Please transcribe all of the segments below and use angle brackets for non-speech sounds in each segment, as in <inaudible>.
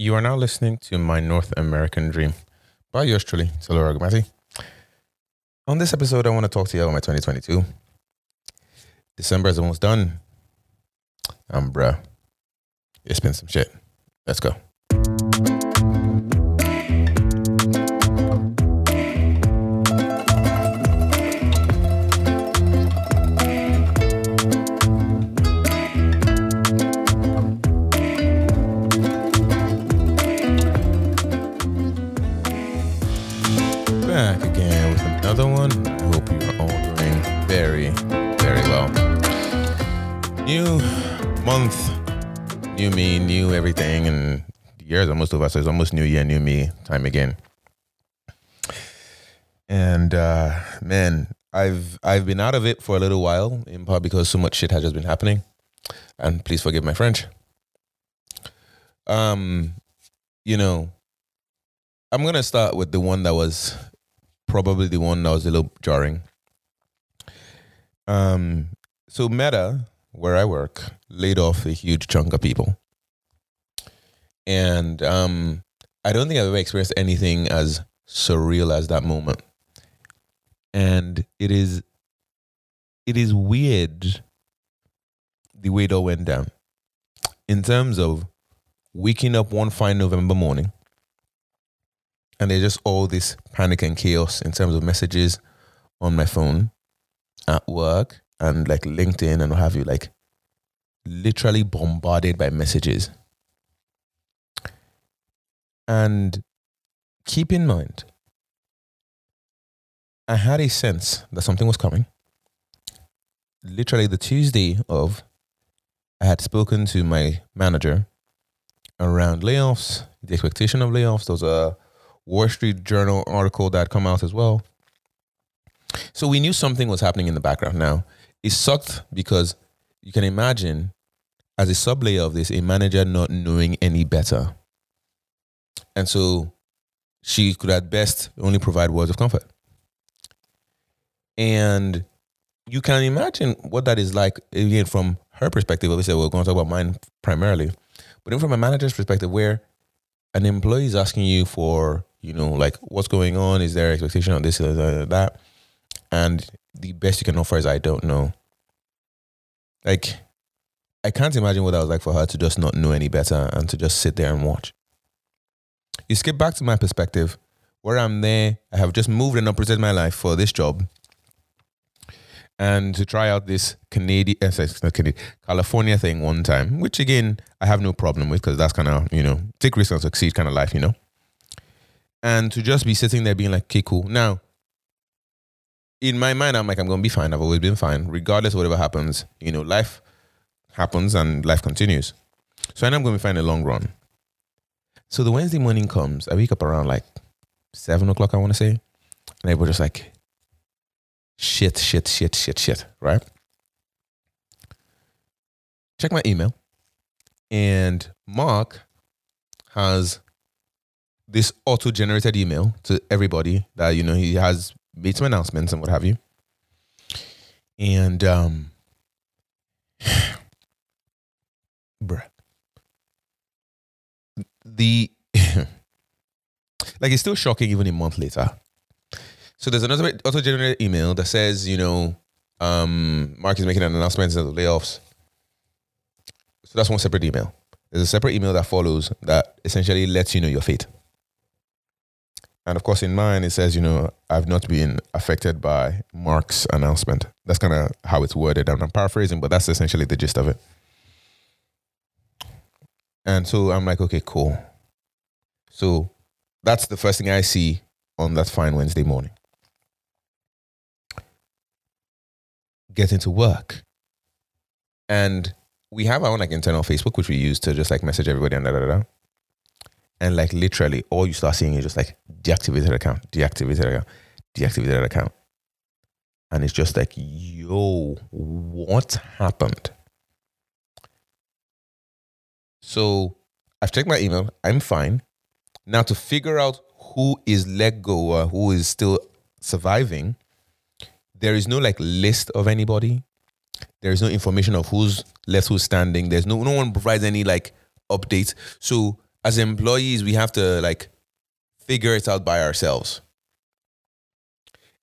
You are now listening to My North American Dream by yours truly, Taylor Agmati. On this episode, I want to talk to you about my 2022. December is almost done. Um, bruh, it's been some shit. Let's go. Hope you are all doing very, very well. New month, new me, new everything, and the year's almost over, so it's almost new year, new me time again. And uh man, I've I've been out of it for a little while, in part because so much shit has just been happening. And please forgive my French. Um, you know, I'm gonna start with the one that was probably the one that was a little jarring. Um, so Meta, where I work, laid off a huge chunk of people, and um, I don't think I've ever experienced anything as surreal as that moment. And it is, it is weird the way it all went down, in terms of waking up one fine November morning and there's just all this panic and chaos in terms of messages on my phone at work and like LinkedIn and what have you, like literally bombarded by messages. And keep in mind, I had a sense that something was coming. Literally the Tuesday of, I had spoken to my manager around layoffs, the expectation of layoffs. There was a Wall Street Journal article that come out as well. So we knew something was happening in the background. Now, it sucked because you can imagine, as a sublayer of this, a manager not knowing any better. And so she could at best only provide words of comfort. And you can imagine what that is like, again, from her perspective. Obviously, we're going to talk about mine primarily. But even from a manager's perspective, where an employee is asking you for you know, like what's going on? Is there expectation of this, or that? And the best you can offer is I don't know. Like, I can't imagine what that was like for her to just not know any better and to just sit there and watch. You skip back to my perspective, where I'm there, I have just moved and upgraded my life for this job. And to try out this Canadian, eh, Canadian, California thing one time, which again I have no problem with because that's kind of you know take risks and succeed kind of life, you know and to just be sitting there being like, okay, cool. Now, in my mind, I'm like, I'm gonna be fine. I've always been fine, regardless of whatever happens. You know, life happens and life continues. So I know I'm gonna be fine in the long run. So the Wednesday morning comes. I wake up around like seven o'clock, I want to say, and everybody's just like, shit, shit, shit, shit, shit, right? Check my email, and Mark has this auto generated email to everybody that you know he has made some announcements and what have you. And um <sighs> bruh. The <laughs> like it's still shocking even a month later. So there's another auto generated email that says, you know, um, Mark is making an announcement of the layoffs. So that's one separate email. There's a separate email that follows that essentially lets you know your fate. And of course, in mine, it says, you know, I've not been affected by Mark's announcement. That's kind of how it's worded. And I'm paraphrasing, but that's essentially the gist of it. And so I'm like, okay, cool. So that's the first thing I see on that fine Wednesday morning. Getting to work. And we have our own like internal Facebook, which we use to just like message everybody and da da da and like literally all you start seeing is just like deactivated account, deactivated account, deactivated account. And it's just like, yo, what happened? So I've checked my email. I'm fine. Now to figure out who is let go or who is still surviving, there is no like list of anybody. There is no information of who's left, who's standing. There's no no one provides any like updates. So as employees, we have to like figure it out by ourselves.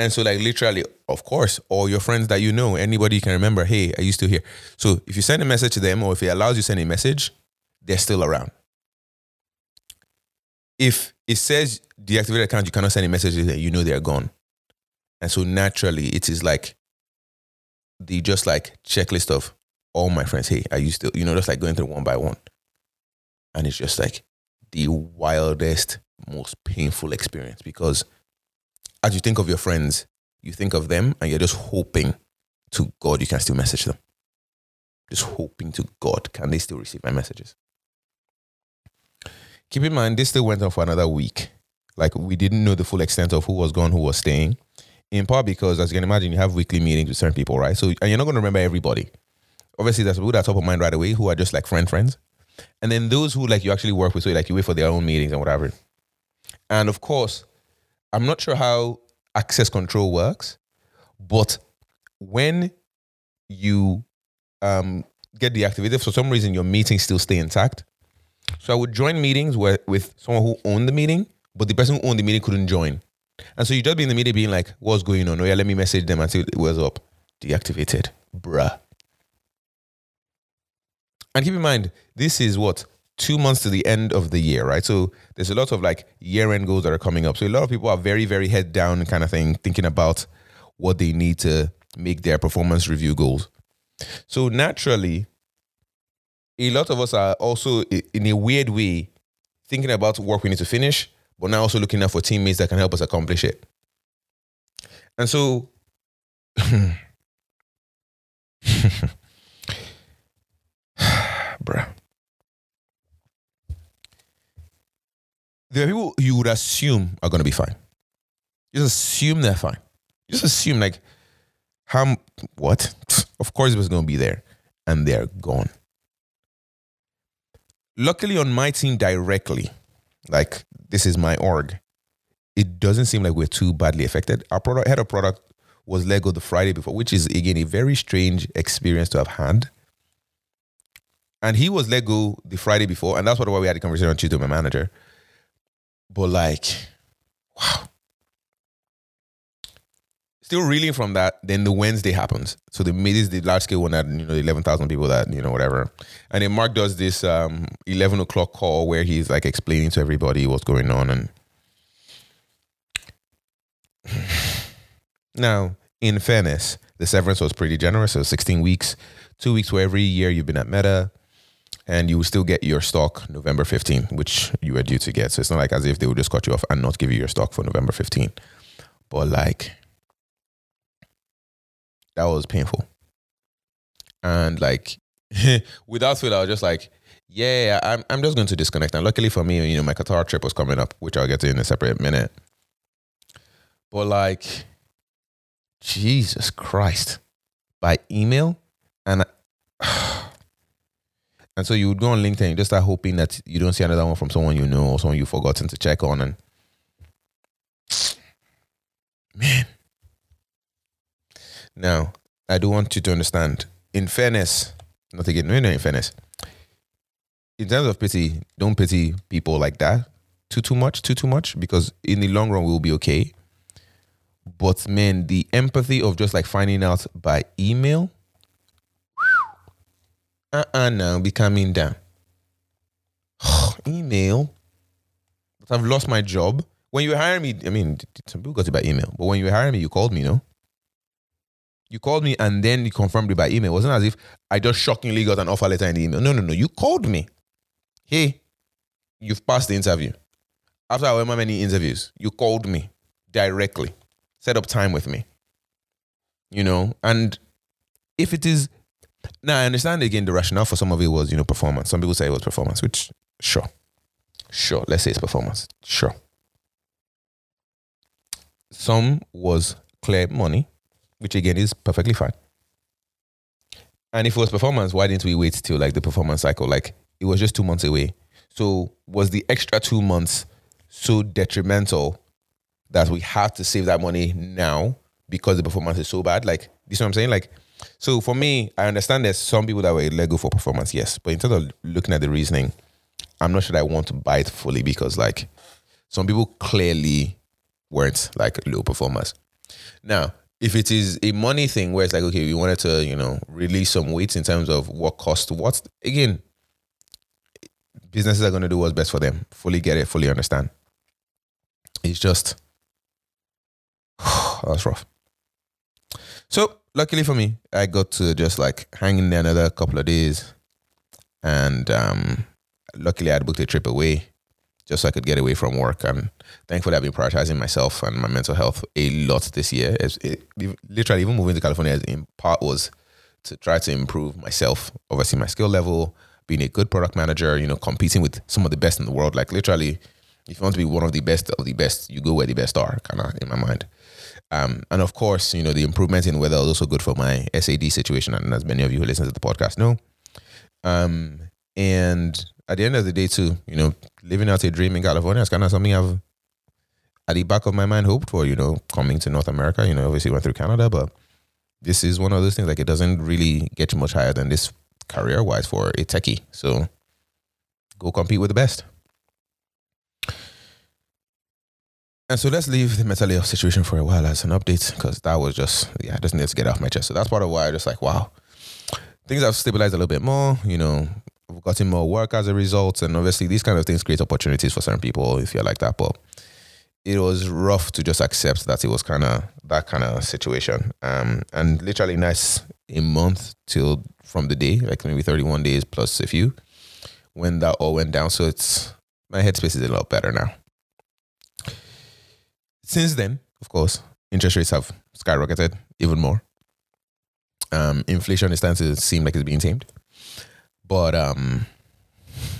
And so, like, literally, of course, all your friends that you know, anybody you can remember, hey, I used to hear. So, if you send a message to them or if it allows you to send a message, they're still around. If it says deactivate account, you cannot send a message, that you know they're gone. And so, naturally, it is like the just like checklist of all my friends, hey, I used to, you know, just like going through one by one. And it's just like the wildest, most painful experience because as you think of your friends, you think of them and you're just hoping to God you can still message them. Just hoping to God, can they still receive my messages? Keep in mind, this still went on for another week. Like we didn't know the full extent of who was gone, who was staying. In part because, as you can imagine, you have weekly meetings with certain people, right? So, and you're not going to remember everybody. Obviously, there's people that are top of mind right away who are just like friend friends, and then those who like you actually work with, so like you wait for their own meetings and whatever. And of course, I'm not sure how access control works, but when you um, get deactivated, for some reason your meetings still stay intact. So I would join meetings where, with someone who owned the meeting, but the person who owned the meeting couldn't join. And so you just be in the meeting being like, what's going on? Oh yeah, let me message them and see what's up. Deactivated. Bruh. And keep in mind, this is what two months to the end of the year, right? So there's a lot of like year end goals that are coming up. So a lot of people are very, very head down kind of thing, thinking about what they need to make their performance review goals. So naturally, a lot of us are also in a weird way thinking about work we need to finish, but now also looking out for teammates that can help us accomplish it. And so <laughs> <laughs> bruh. There are people you would assume are going to be fine. Just assume they're fine. Just assume, like, how, what? <laughs> Of course it was going to be there. And they're gone. Luckily, on my team directly, like, this is my org, it doesn't seem like we're too badly affected. Our product, head of product was Lego the Friday before, which is, again, a very strange experience to have had and he was let go the Friday before, and that's what why we had the conversation on Tuesday with my manager. But like, wow. Still reeling from that, then the Wednesday happens. So the made this the large scale one that you know the eleven thousand people that you know whatever, and then Mark does this um, eleven o'clock call where he's like explaining to everybody what's going on, and <sighs> now in fairness, the severance was pretty generous. So sixteen weeks, two weeks for every year you've been at Meta and you will still get your stock November 15, which you were due to get. So it's not like as if they would just cut you off and not give you your stock for November 15. But like, that was painful. And like, <laughs> without fail, I was just like, yeah, I'm, I'm just going to disconnect. And luckily for me, you know, my Qatar trip was coming up, which I'll get to in a separate minute. But like, Jesus Christ, by email, and <sighs> And so you would go on LinkedIn, just start hoping that you don't see another one from someone you know or someone you've forgotten to check on. And man, now I do want you to understand. In fairness, not again, no, no, in fairness. In terms of pity, don't pity people like that too too much, too too much, because in the long run we'll be okay. But man, the empathy of just like finding out by email uh-uh now be coming down. <sighs> email. But I've lost my job. When you hiring me, I mean, some people got it by email, but when you hiring me, you called me, no? You called me and then you confirmed it by email. It wasn't as if I just shockingly got an offer letter in the email. No, no, no. You called me. Hey, you've passed the interview. After however many interviews, you called me directly, set up time with me. You know, and if it is now I understand again the rationale for some of it was, you know, performance. Some people say it was performance, which sure. Sure. Let's say it's performance. Sure. Some was clear money, which again is perfectly fine. And if it was performance, why didn't we wait till like the performance cycle? Like it was just two months away. So was the extra two months so detrimental that we have to save that money now because the performance is so bad? Like, you know what I'm saying? Like so for me, I understand there's some people that were Lego for performance, yes. But in terms of looking at the reasoning, I'm not sure I want to buy it fully because like some people clearly weren't like low performers. Now, if it is a money thing where it's like, okay, we wanted to, you know, release some weights in terms of what cost what, again, businesses are going to do what's best for them. Fully get it, fully understand. It's just, <sighs> that's rough. So, luckily for me, I got to just like hang in there another couple of days. And um, luckily, I booked a trip away just so I could get away from work. And thankfully, I've been prioritizing myself and my mental health a lot this year. It, it, literally, even moving to California in part was to try to improve myself, obviously my skill level, being a good product manager, you know, competing with some of the best in the world. Like literally, if you want to be one of the best of the best, you go where the best are, kind of in my mind. Um, and of course, you know, the improvement in weather was also good for my SAD situation. And as many of you who listen to the podcast know. Um, and at the end of the day, too, you know, living out a dream in California is kind of something I've at the back of my mind hoped for, you know, coming to North America. You know, obviously went through Canada, but this is one of those things like it doesn't really get you much higher than this career wise for a techie. So go compete with the best. And so let's leave the mental health situation for a while as an update because that was just, yeah, I just needed to get off my chest. So that's part of why I just like, wow, things have stabilized a little bit more. You know, we've gotten more work as a result. And obviously, these kind of things create opportunities for certain people if you're like that. But it was rough to just accept that it was kind of that kind of situation. Um, and literally, nice a month till from the day, like maybe 31 days plus a few, when that all went down. So it's my headspace is a lot better now. Since then, of course, interest rates have skyrocketed even more. Um, inflation is starting to seem like it's being tamed, but um,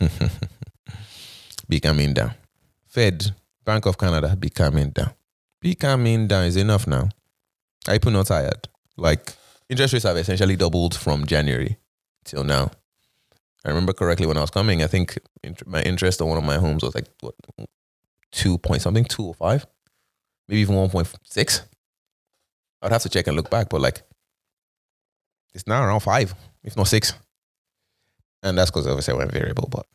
<laughs> be coming down. Fed, Bank of Canada, be coming down. Be coming down is enough now. I people not tired. Like interest rates have essentially doubled from January till now. I remember correctly when I was coming. I think my interest on one of my homes was like what two point something, two or five, maybe even one point six. I'd have to check and look back, but like it's now around five, if not six. And that's because obviously I went variable, but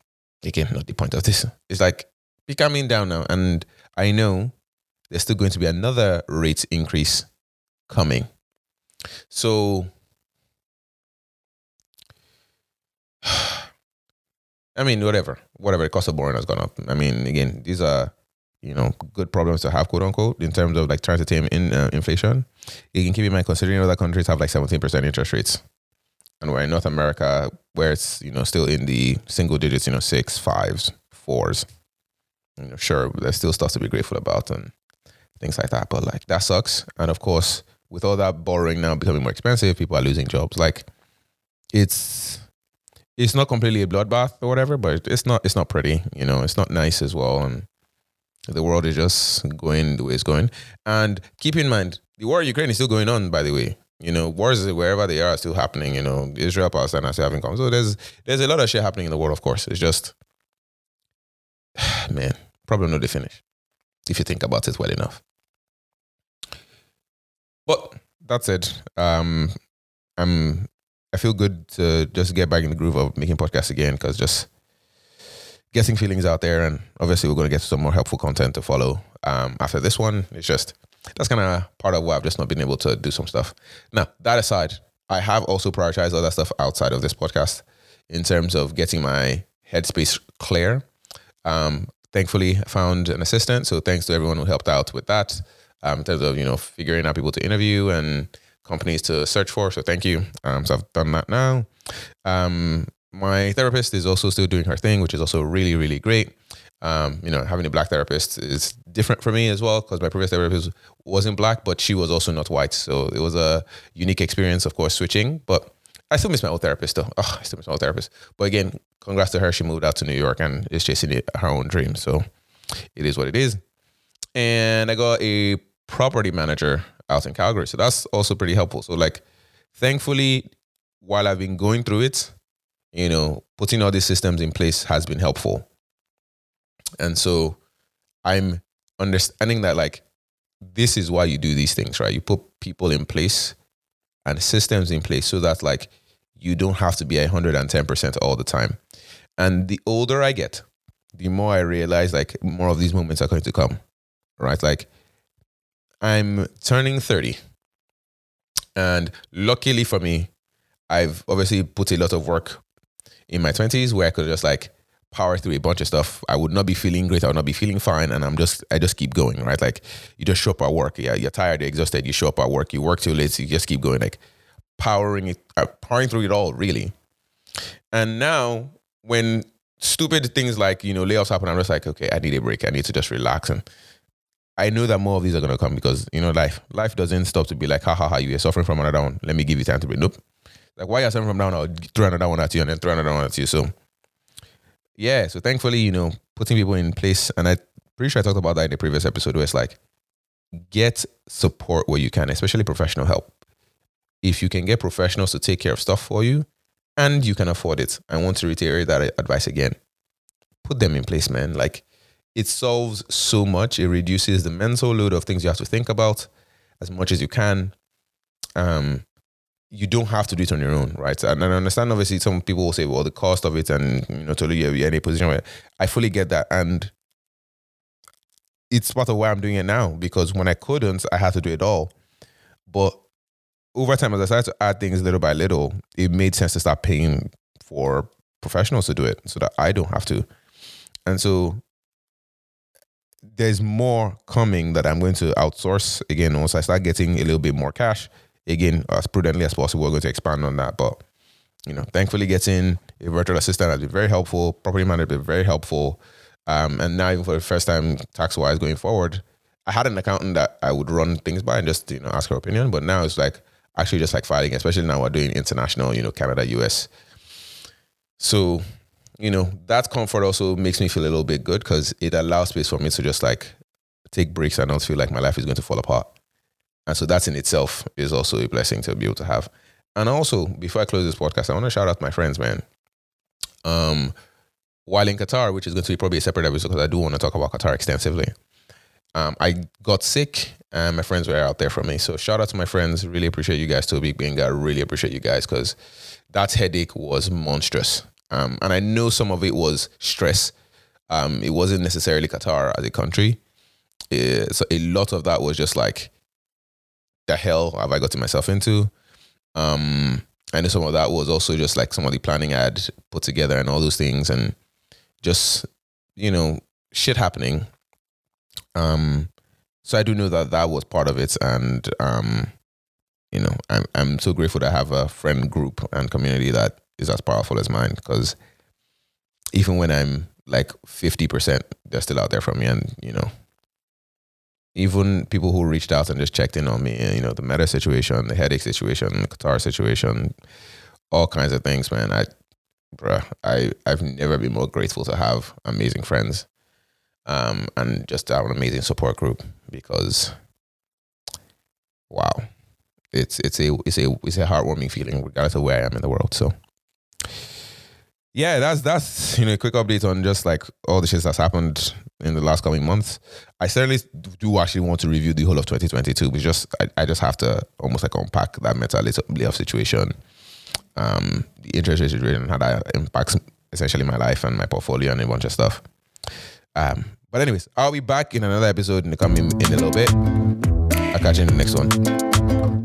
again, not the point of this. It's like be coming down now. And I know there's still going to be another rate increase coming. So <sighs> I mean, whatever, whatever. The cost of borrowing has gone up. I mean, again, these are you know good problems to have, quote unquote, in terms of like trying to tame in uh, inflation. You can keep in mind considering other countries have like seventeen percent interest rates, and we're in North America where it's you know still in the single digits, you know, six, fives, fours. You know, sure, there's still stuff to be grateful about and things like that, but like that sucks. And of course, with all that borrowing now becoming more expensive, people are losing jobs. Like it's it's not completely a bloodbath or whatever, but it's not it's not pretty. You know, it's not nice as well, and the world is just going the way it's going. And keep in mind, the war in Ukraine is still going on. By the way, you know, wars wherever they are, are still happening. You know, Israel, Palestine are still having conflict. So there's there's a lot of shit happening in the world. Of course, it's just <sighs> man, probably not the finish if you think about it well enough. But that said, um, I'm I feel good to just get back in the groove of making podcasts again because just getting feelings out there, and obviously we're going to get some more helpful content to follow um, after this one. It's just that's kind of part of why I've just not been able to do some stuff. Now that aside, I have also prioritized other stuff outside of this podcast in terms of getting my headspace clear. Um, thankfully, I found an assistant, so thanks to everyone who helped out with that um, in terms of you know figuring out people to interview and companies to search for. So thank you. Um, so I've done that now. Um, my therapist is also still doing her thing, which is also really really great. Um, you know, having a black therapist is different for me as well because my previous therapist wasn't black, but she was also not white. So it was a unique experience, of course, switching. But I still miss my old therapist though. Oh, I still miss my old therapist. But again, congrats to her. She moved out to New York and is chasing her own dream. So it is what it is. And I got a property manager out in Calgary. So that's also pretty helpful. So like thankfully, while I've been going through it, you know, putting all these systems in place has been helpful. And so I'm understanding that like this is why you do these things, right? You put people in place and systems in place so that like you don't have to be 110% all the time. And the older I get, the more I realize like more of these moments are going to come. Right? Like I'm turning 30. And luckily for me, I've obviously put a lot of work in my 20s where I could just like power through a bunch of stuff. I would not be feeling great. I would not be feeling fine. And I'm just, I just keep going, right? Like you just show up at work. Yeah, you're tired, you're exhausted. You show up at work. You work too late. So you just keep going, like powering it, uh, powering through it all, really. And now when stupid things like, you know, layoffs happen, I'm just like, okay, I need a break. I need to just relax. And I know that more of these are going to come because, you know, life, life doesn't stop to be like, ha ha ha, you're suffering from another one. Let me give you time to break. Nope. Like, why are you suffering from down? I'll throw another one at you and then throw another one at you. So, yeah. So, thankfully, you know, putting people in place. And I pretty sure I talked about that in the previous episode where it's like, get support where you can, especially professional help. If you can get professionals to take care of stuff for you and you can afford it, I want to reiterate that advice again. Put them in place, man. Like, it solves so much. It reduces the mental load of things you have to think about as much as you can. Um, you don't have to do it on your own, right? And I understand obviously some people will say, well, the cost of it and you know, totally you're in a position where I fully get that. And it's part of why I'm doing it now because when I couldn't, I had to do it all. But over time, as I started to add things little by little, it made sense to start paying for professionals to do it so that I don't have to. And so there's more coming that I'm going to outsource again once I start getting a little bit more cash again, as prudently as possible, we're going to expand on that. But you know, thankfully, getting a virtual assistant has been very helpful. Property manager has been very helpful. Um, and now, even for the first time, tax wise going forward, I had an accountant that I would run things by and just you know ask her opinion. But now it's like actually just like filing, especially now we're doing international, you know, Canada, US. So, you know, that comfort also makes me feel a little bit good because it allows space for me to just like take breaks and not feel like my life is going to fall apart. And so that in itself is also a blessing to be able to have. And also, before I close this podcast, I want to shout out my friends, man. Um, while in Qatar, which is going to be probably a separate episode because I do want to talk about Qatar extensively. Um, I got sick and my friends were out there for me. So shout out to my friends. Really appreciate you guys, Toby, Benga. Really appreciate you guys because that headache was monstrous. Um, and I know some of it was stress. Um, it wasn't necessarily Qatar as a country. It, eh, so a lot of that was just like the hell have I gotten myself into? Um, I know some of that was also just like some of the planning I had put together and all those things, and just you know shit happening. Um, so I do know that that was part of it, and um, you know I'm I'm so grateful to have a friend group and community that is as powerful as mine because even when I'm like fifty percent, they're still out there for me, and you know even people who reached out and just checked in on me, you know, the meta situation, the headache situation, the Qatar situation, all kinds of things, man. I, bruh, I, I've never been more grateful to have amazing friends, um, and just have an amazing support group because, wow, it's it's a it's a it's a heartwarming feeling regardless of where I am in the world. So, yeah, that's that's you know a quick update on just like all the shit that's happened in the last coming months. I certainly do actually want to review the whole of 2022, but just I, I just have to almost like unpack that mental layoff situation, um, the interest rate situation, how that impacts essentially my life and my portfolio and a bunch of stuff. Um, but anyways, I'll be back in another episode in the coming in a little bit. I'll catch you in the next one.